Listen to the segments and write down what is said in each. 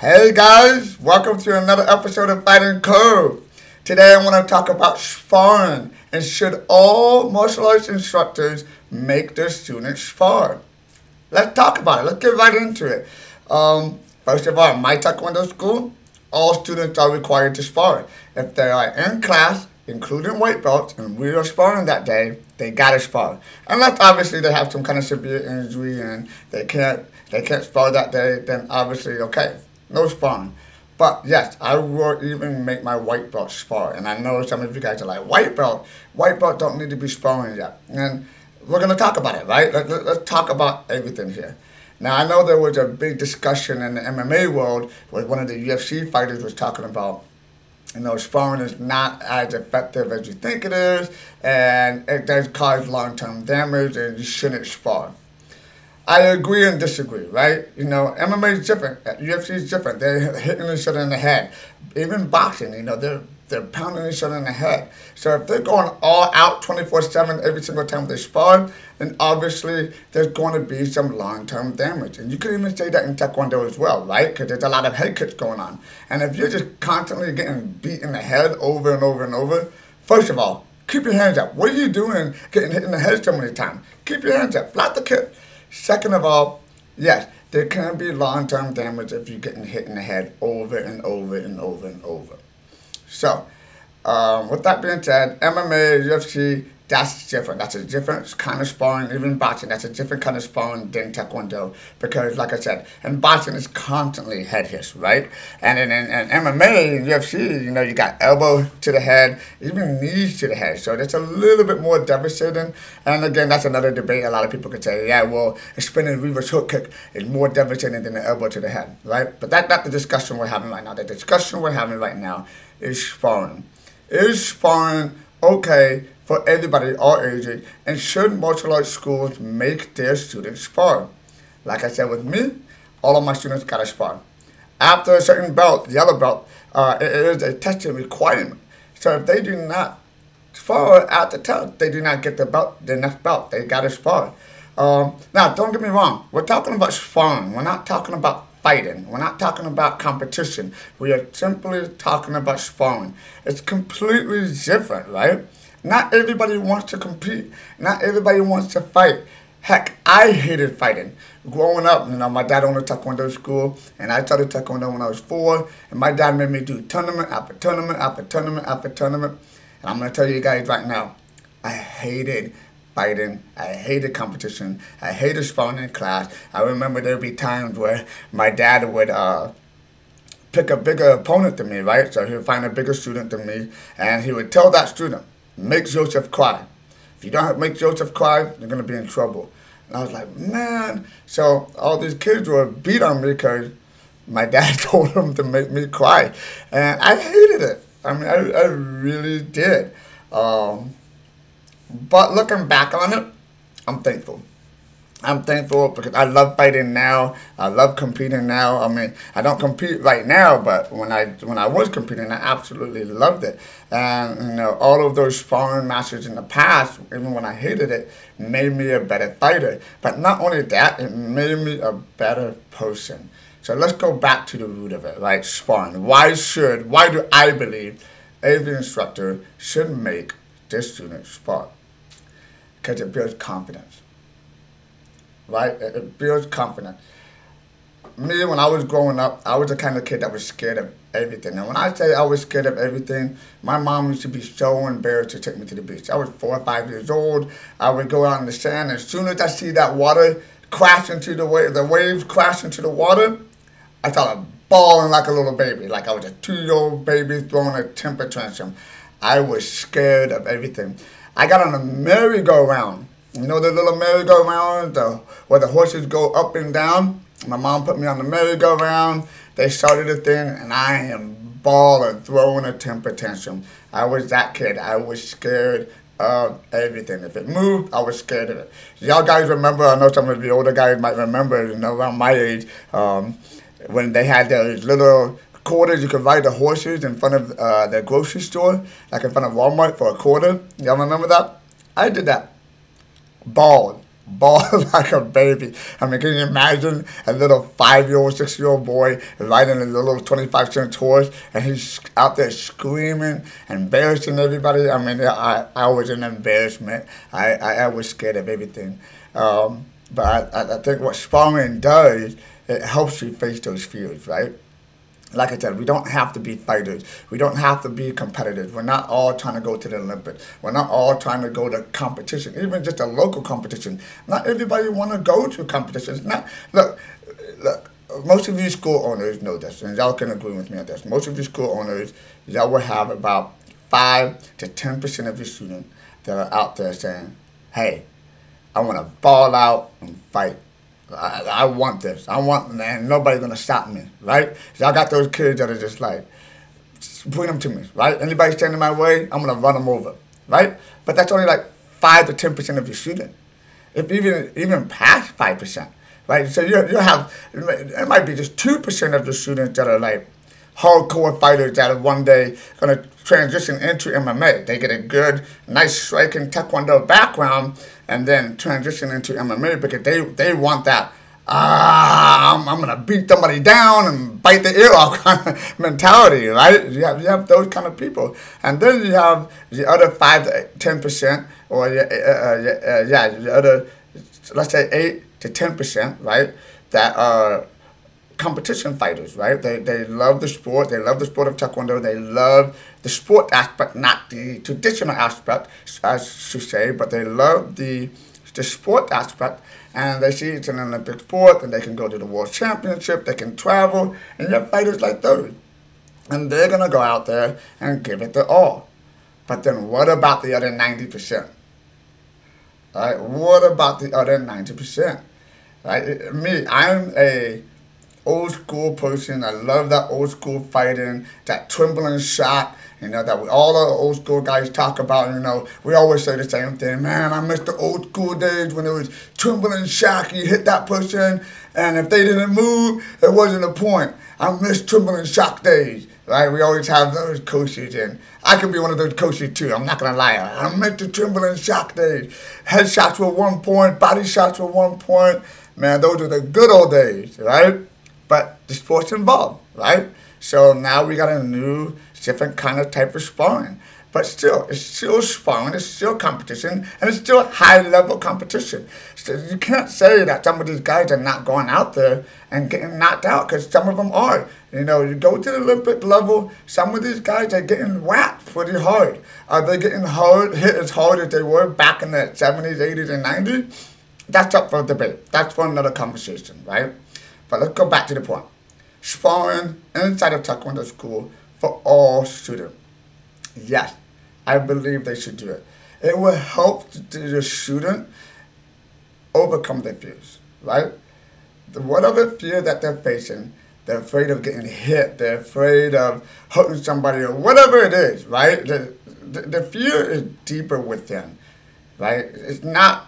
Hey guys, welcome to another episode of Fighting Curve. Today I want to talk about sparring and should all martial arts instructors make their students spar? Let's talk about it. Let's get right into it. Um, first of all, my Taekwondo school, all students are required to spar. If they are in class, including white belts, and we are sparring that day, they gotta spar. Unless obviously they have some kind of severe injury and they can't they can't spar that day, then obviously okay, no sparring. But yes, I will even make my white belt spar. And I know some of you guys are like, white belt, white belt don't need to be sparring yet. And we're gonna talk about it, right? Let, let, let's talk about everything here. Now I know there was a big discussion in the MMA world where one of the UFC fighters was talking about you know, sparring is not as effective as you think it is, and it does cause long term damage, and you shouldn't spar. I agree and disagree, right? You know, MMA is different. UFC is different. They're hitting each other in the head. Even boxing, you know, they're they're pounding each other in the head. So if they're going all out 24-7 every single time they spar, then obviously there's going to be some long-term damage. And you could even say that in Taekwondo as well, right? Because there's a lot of head kicks going on. And if you're just constantly getting beat in the head over and over and over, first of all, keep your hands up. What are you doing getting hit in the head so many times? Keep your hands up. Block the kick. Second of all, yes, there can be long-term damage if you're getting hit in the head over and over and over and over. So, um, with that being said, MMA, UFC, that's different. That's a different kind of sparring. Even boxing, that's a different kind of sparring than Taekwondo. Because, like I said, in boxing is constantly head hits, right? And in, in, in MMA and UFC, you know, you got elbow to the head, even knees to the head. So that's a little bit more devastating. And again, that's another debate. A lot of people could say, yeah, well, a spinning reverse hook kick is more devastating than the elbow to the head, right? But that's not the discussion we're having right now. The discussion we're having right now is sparring. Is sparring okay for everybody all ages? And should martial arts schools make their students spar? Like I said with me, all of my students got to spar. After a certain belt, yellow belt, uh, it is a testing requirement. So if they do not spar at the test, they do not get the belt, the next belt. They got to spar. Um, now, don't get me wrong. We're talking about sparring. We're not talking about fighting. We're not talking about competition. We are simply talking about sparring. It's completely different, right? Not everybody wants to compete. Not everybody wants to fight. Heck, I hated fighting. Growing up, you know, my dad owned a taekwondo school, and I started taekwondo when I was four, and my dad made me do tournament after tournament after tournament after tournament. And I'm gonna tell you guys right now, I hated fighting. I hated competition. I hated sparring in class. I remember there'd be times where my dad would uh, pick a bigger opponent than me, right? So he would find a bigger student than me, and he would tell that student, make Joseph cry. If you don't make Joseph cry, you're going to be in trouble. And I was like, man. So all these kids were beat on me because my dad told them to make me cry. And I hated it. I mean, I, I really did. Um, but looking back on it, I'm thankful. I'm thankful because I love fighting now. I love competing now. I mean, I don't compete right now, but when I when I was competing, I absolutely loved it. And you know, all of those sparring matches in the past, even when I hated it, made me a better fighter. But not only that, it made me a better person. So let's go back to the root of it, right? Sparring. Why should? Why do I believe every instructor should make their students spar? because it builds confidence. Right? It, it builds confidence. Me, when I was growing up, I was the kind of kid that was scared of everything. And when I say I was scared of everything, my mom used to be so embarrassed to take me to the beach. I was four or five years old. I would go out in the sand. As soon as I see that water crash into the wave, the waves crash into the water, I started bawling like a little baby, like I was a two-year-old baby throwing a temper tantrum. I was scared of everything. I got on a merry-go-round. You know the little merry-go-round the, where the horses go up and down? My mom put me on the merry-go-round. They started the thing, and I am bawling, throwing a temper tantrum. I was that kid. I was scared of everything. If it moved, I was scared of it. Y'all guys remember, I know some of the older guys might remember, you know, around my age, um, when they had those little quarters you could ride the horses in front of uh, the grocery store, like in front of Walmart for a quarter. Y'all remember that? I did that. Bawled. bawl like a baby. I mean, can you imagine a little five-year-old, six-year-old boy riding a little 25 cent horse and he's out there screaming, embarrassing everybody? I mean, I, I was an embarrassment. I, I, I was scared of everything. Um, but I, I think what sparring does, it helps you face those fears, right? Like I said, we don't have to be fighters. We don't have to be competitive. We're not all trying to go to the Olympics. We're not all trying to go to competition, even just a local competition. Not everybody want to go to competitions. Not look, look. Most of you school owners know this, and y'all can agree with me on this. Most of you school owners, y'all will have about five to ten percent of your students that are out there saying, "Hey, I want to ball out and fight." I, I want this. I want, man, nobody's gonna stop me, right? So I got those kids that are just like, just bring them to me, right? Anybody standing in my way, I'm gonna run them over, right? But that's only like five to ten percent of your students. If even even past five percent, right? So you you have it might be just two percent of the students that are like hardcore fighters that are one day gonna transition into MMA. They get a good, nice striking Taekwondo background and then transition into MMA because they they want that. Ah, I'm, I'm gonna beat somebody down and bite the ear off kind of mentality, right? You have you have those kind of people, and then you have the other five to ten percent, or uh, uh, yeah, the other let's say eight to ten percent, right? That are competition fighters, right? They, they love the sport. They love the sport of Taekwondo. They love the sport aspect, not the traditional aspect, as to say, but they love the the sport aspect. And they see it's an Olympic sport, and they can go to the World Championship. They can travel, and you have fighters like those, and they're gonna go out there and give it their all. But then, what about the other ninety percent? Right? What about the other ninety percent? Right? Me, I'm a old school person. I love that old school fighting, that trembling shock. You know that we, all the old school guys talk about. You know, we always say the same thing. Man, I miss the old school days when it was trembling shock. You hit that person, and if they didn't move, it wasn't a point. I miss trembling shock days. Right? We always have those coaches, and I can be one of those coaches too. I'm not gonna lie. I miss the trembling shock days. Head shots were one point, body shots were one point. Man, those were the good old days, right? The sport's involved, right? So now we got a new, different kind of type of sparring. But still, it's still sparring, it's still competition, and it's still high level competition. So you can't say that some of these guys are not going out there and getting knocked out, because some of them are. You know, you go to the Olympic level, some of these guys are getting whacked pretty hard. Are they getting hard, hit as hard as they were back in the 70s, 80s, and 90s? That's up for debate. That's for another conversation, right? But let's go back to the point. Sparring inside of Taekwondo school for all students. Yes, I believe they should do it. It will help the student overcome their fears, right? The, whatever fear that they're facing, they're afraid of getting hit, they're afraid of hurting somebody, or whatever it is, right? The, the, fear is deeper within, right? It's not,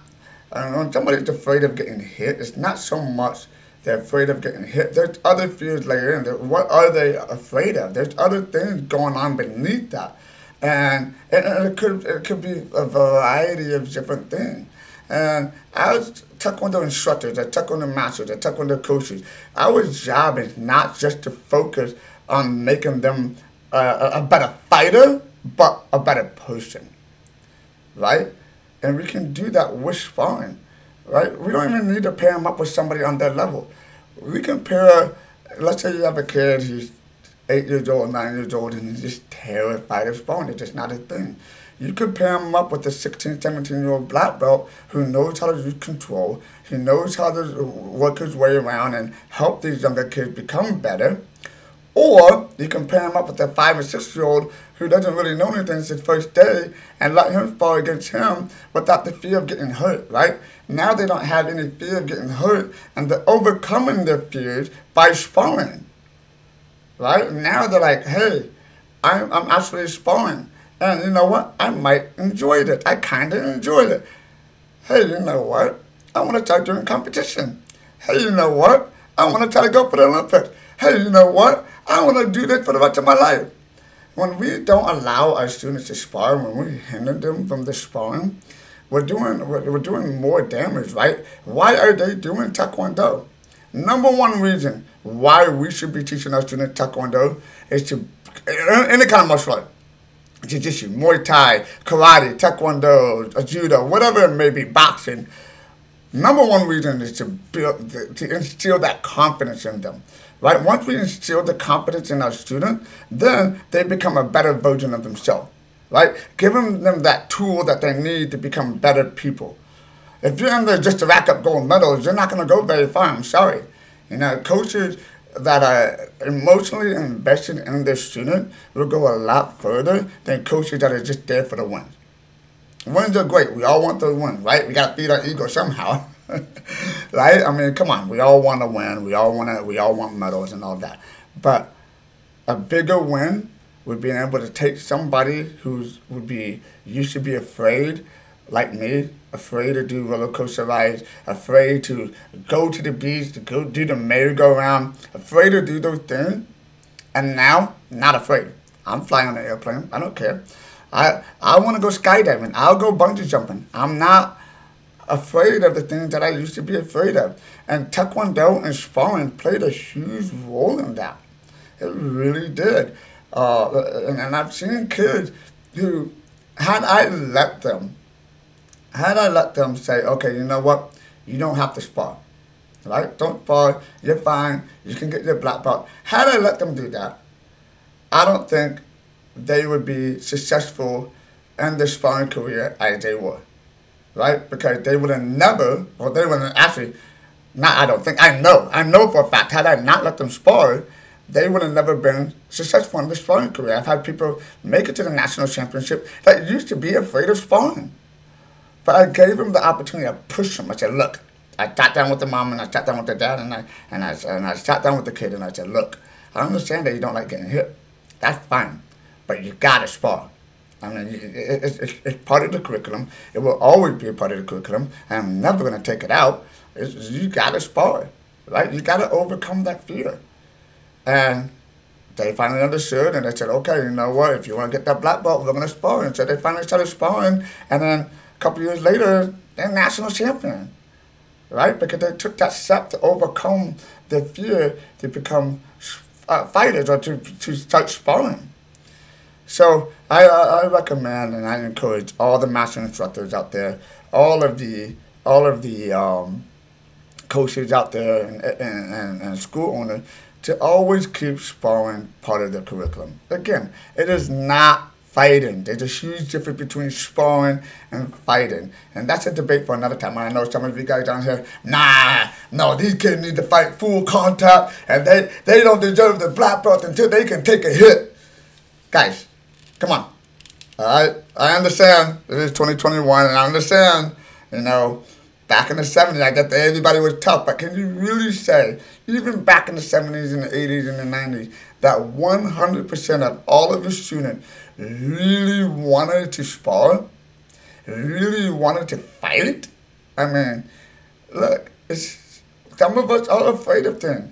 uh, when somebody's afraid of getting hit, it's not so much they're afraid of getting hit. There's other fears later in. What are they afraid of? There's other things going on beneath that. And, and it could it could be a variety of different things. And I as Taekwondo instructors, as Taekwondo masters, as Taekwondo coaches, our job is not just to focus on making them uh, a better fighter, but a better person, right? And we can do that with sparring right? We don't even need to pair them up with somebody on their level. We compare, let's say you have a kid who's eight years old, nine years old, and he's just terrified of sparring. It's just not a thing. You pair him up with a 16, 17 year old black belt who knows how to use control, he knows how to work his way around and help these younger kids become better. Or you pair him up with a five or six year old who doesn't really know anything since his first day and let him spar against him without the fear of getting hurt, right? Now they don't have any fear of getting hurt and they're overcoming their fears by sparring, right? Now they're like, hey, I'm, I'm actually sparring. And you know what? I might enjoy it. I kind of enjoyed it. Hey, you know what? I want to start doing competition. Hey, you know what? I want to try to go for the Olympics. Hey, you know what? I want to do this for the rest of my life. When we don't allow our students to spar, when we hinder them from the sparring, we're doing we're, doing more damage, right? Why are they doing Taekwondo? Number one reason why we should be teaching our students Taekwondo is to any kind of martial art. Jiu-jitsu, Muay Thai, Karate, Taekwondo, Judo, whatever it may be, boxing. Number one reason is to build, to instill that confidence in them, right? Once we instill the confidence in our student, then they become a better version of themselves, right? Giving them that tool that they need to become better people. If you're in there just to rack up gold medals, you're not going to go very far. I'm sorry. You know, coaches that are emotionally invested in their student will go a lot further than coaches that are just there for the win. Wins are great. We all want to win, right? We got to feed our ego somehow, right? I mean, come on. We all want to win. We all want to. We all want medals and all that. But a bigger win would be able to take somebody who's would be used to be afraid like me, afraid to do roller coaster rides, afraid to go to the beach, to go do the merry-go-round, afraid to do those things. And now, not afraid. I'm flying on an airplane. I don't care. I I want to go skydiving. I'll go bungee jumping. I'm not afraid of the things that I used to be afraid of. And Taekwondo and sparring played a huge role in that. It really did. Uh, and, and I've seen kids who, had I let them, had I let them say, okay, you know what, you don't have to spar, right? Don't spar, you're fine, you can get your black belt. Had I let them do that, I don't think they would be successful in their sparring career as they were, right? Because they would have never, or they would have actually, not I don't think, I know, I know for a fact, had I not let them spar, they would have never been successful in their sparring career. I've had people make it to the national championship that used to be afraid of sparring. But I gave them the opportunity to push them. I said, look, I sat down with the mom and I sat down with the dad and I, and I, and I sat down with the kid and I said, look, I understand that you don't like getting hit. That's fine. But you got to spar. I mean, it's, it's, it's, part of the curriculum. It will always be a part of the curriculum. I'm never going to take it out. It's, you got to spar, right? You got to overcome that fear. And they finally understood and they said, okay, you know what? If you want to get that black belt, we're going to spar. And so they finally started sparring. And then a couple years later, they're national champion, right? Because they took that step to overcome the fear to become uh, fighters or to, to start sparring. So I, I recommend and I encourage all the master instructors out there, all of the all of the um, coaches out there and, and, and, and school owners to always keep sparring part of the curriculum. Again, it is not fighting. There's a huge difference between sparring and fighting. And that's a debate for another time. I know some of you guys down here, nah, no, these kids need to fight full contact and they, they don't deserve the black belt until they can take a hit. Guys, come on. Right, I understand. It is 2021 and I understand, you know, back in the 70s, I that everybody was tough, but can you really say, even back in the 70s and the 80s and the 90s, that 100% of all of the students really wanted to spar, really wanted to fight. I mean, look, it's, some of us are afraid of things.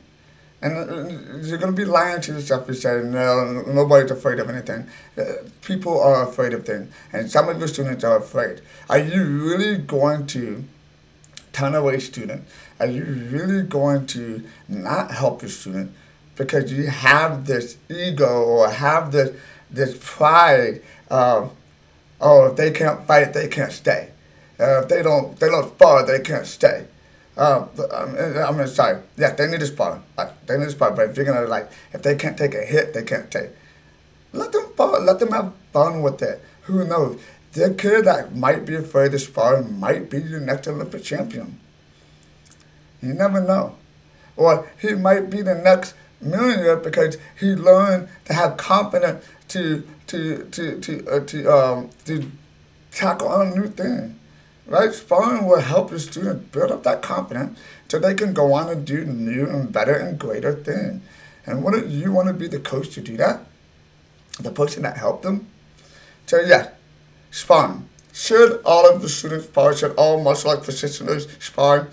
And you're going to be lying to yourself you say, no, nobody's afraid of anything. Uh, people are afraid of things. And some of your students are afraid. Are you really going to turn away student? Are you really going to not help your student because you have this ego or have this this pride of, oh, if they can't fight, they can't stay. Uh, if they don't, they don't spar, they can't stay. Uh, I'm, I'm sorry. Yeah, they need to spar. They need to spar. But if you're gonna like, if they can't take a hit, they can't take. Let them fall. Let them have fun with it. Who knows? The kid that might be afraid to spar might be the next Olympic champion. You never know. Or he might be the next millionaire because he learned to have confidence to to to to uh, to um to tackle on new thing. Right? Sparring will help the student build up that confidence so they can go on and do new and better and greater things. And wouldn't you want to be the coach to do that? The person that helped them? So yeah, sparring. Should all of the students spar? Should all martial art practitioners spar?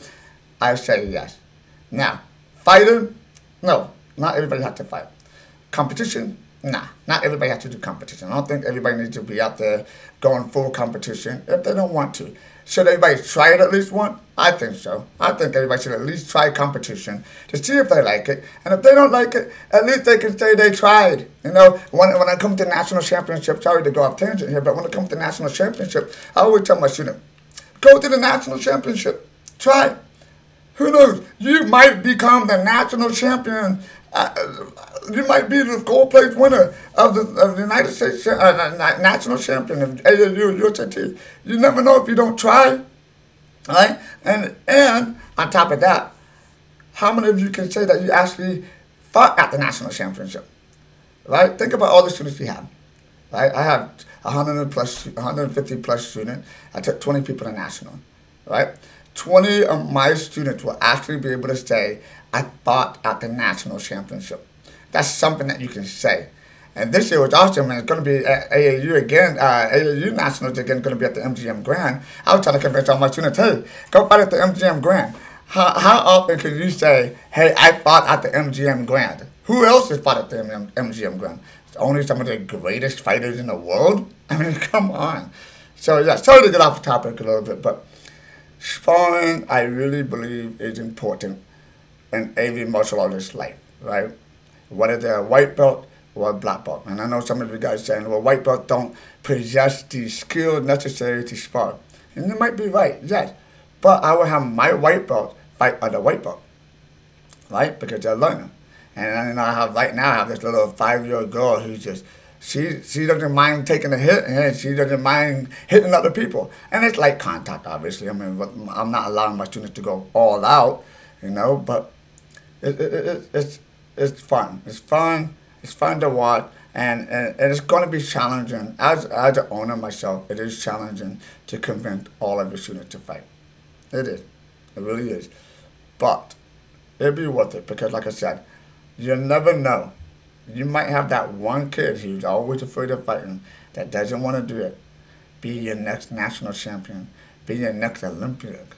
I say yes. Now, fighting? No, not everybody has to fight. Competition? Nah, not everybody has to do competition. I don't think everybody needs to be out there going full competition if they don't want to. Should everybody try it at least once? I think so. I think everybody should at least try competition to see if they like it. And if they don't like it, at least they can say they tried. You know, when, when I come to national championship, sorry to go off tangent here, but when it comes to national championship, I always tell my students, go to the national championship. Try. Who knows? You might become the national champion uh, you might be the gold plate winner of the, of the United States uh, national champion of AAU USAT. You never know if you don't try, right? And and on top of that, how many of you can say that you actually fought at the national championship, right? Think about all the students we have, right? I have 100 plus, 150 plus students. I took 20 people to national, right? 20 of my students will actually be able to say, I fought at the national championship. That's something that you can say. And this year was awesome, and it's going to be at AAU again. Uh, AAU Nationals again going to be at the MGM Grand. I was trying to convince all my students, hey, go fight at the MGM Grand. How, how often can you say, hey, I fought at the MGM Grand? Who else has fought at the MGM Grand? It's only some of the greatest fighters in the world? I mean, come on. So, yeah, sorry to get off the topic a little bit, but sparring, I really believe, is important in every martial artist's life, right? Whether they're a white belt or a black belt. And I know some of you guys saying, well, white belt don't possess the skill necessary to spar. And you might be right, yes. But I will have my white belt fight other white belt, right? Because they're learning. And I have right now I have this little five year old girl who's just she she doesn't mind taking a hit and she doesn't mind hitting other people. And it's like contact, obviously. I mean, I'm not allowing my students to go all out, you know, but it, it, it, it's it's fun. It's fun. It's fun to watch, and, and, and it's going to be challenging. As as an owner myself, it is challenging to convince all of your students to fight. It is. It really is. But it'll be worth it because, like I said, you never know. You might have that one kid who's always afraid of fighting that doesn't want to do it. Be your next national champion. Be your next Olympic.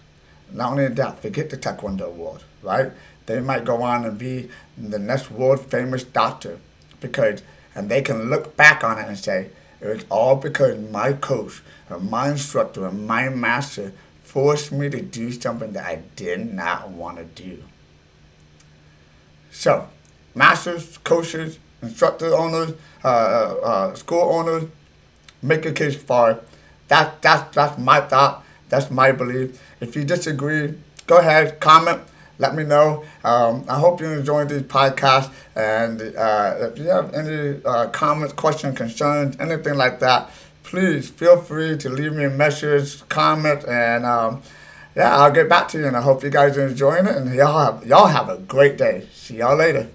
Not only that, forget the Taekwondo award, right? They might go on and be the next world famous doctor because, and they can look back on it and say, it was all because my coach or my instructor or my master forced me to do something that I did not want to do. So, masters, coaches, instructor owners, uh, uh, uh, school owners, make a case for. That, that, that's my thought. That's my belief. If you disagree, go ahead, comment let me know. Um, I hope you enjoyed this podcast. And uh, if you have any uh, comments, questions, concerns, anything like that, please feel free to leave me a message, comment, and um, yeah, I'll get back to you. And I hope you guys are enjoying it. And y'all have, y'all have a great day. See y'all later.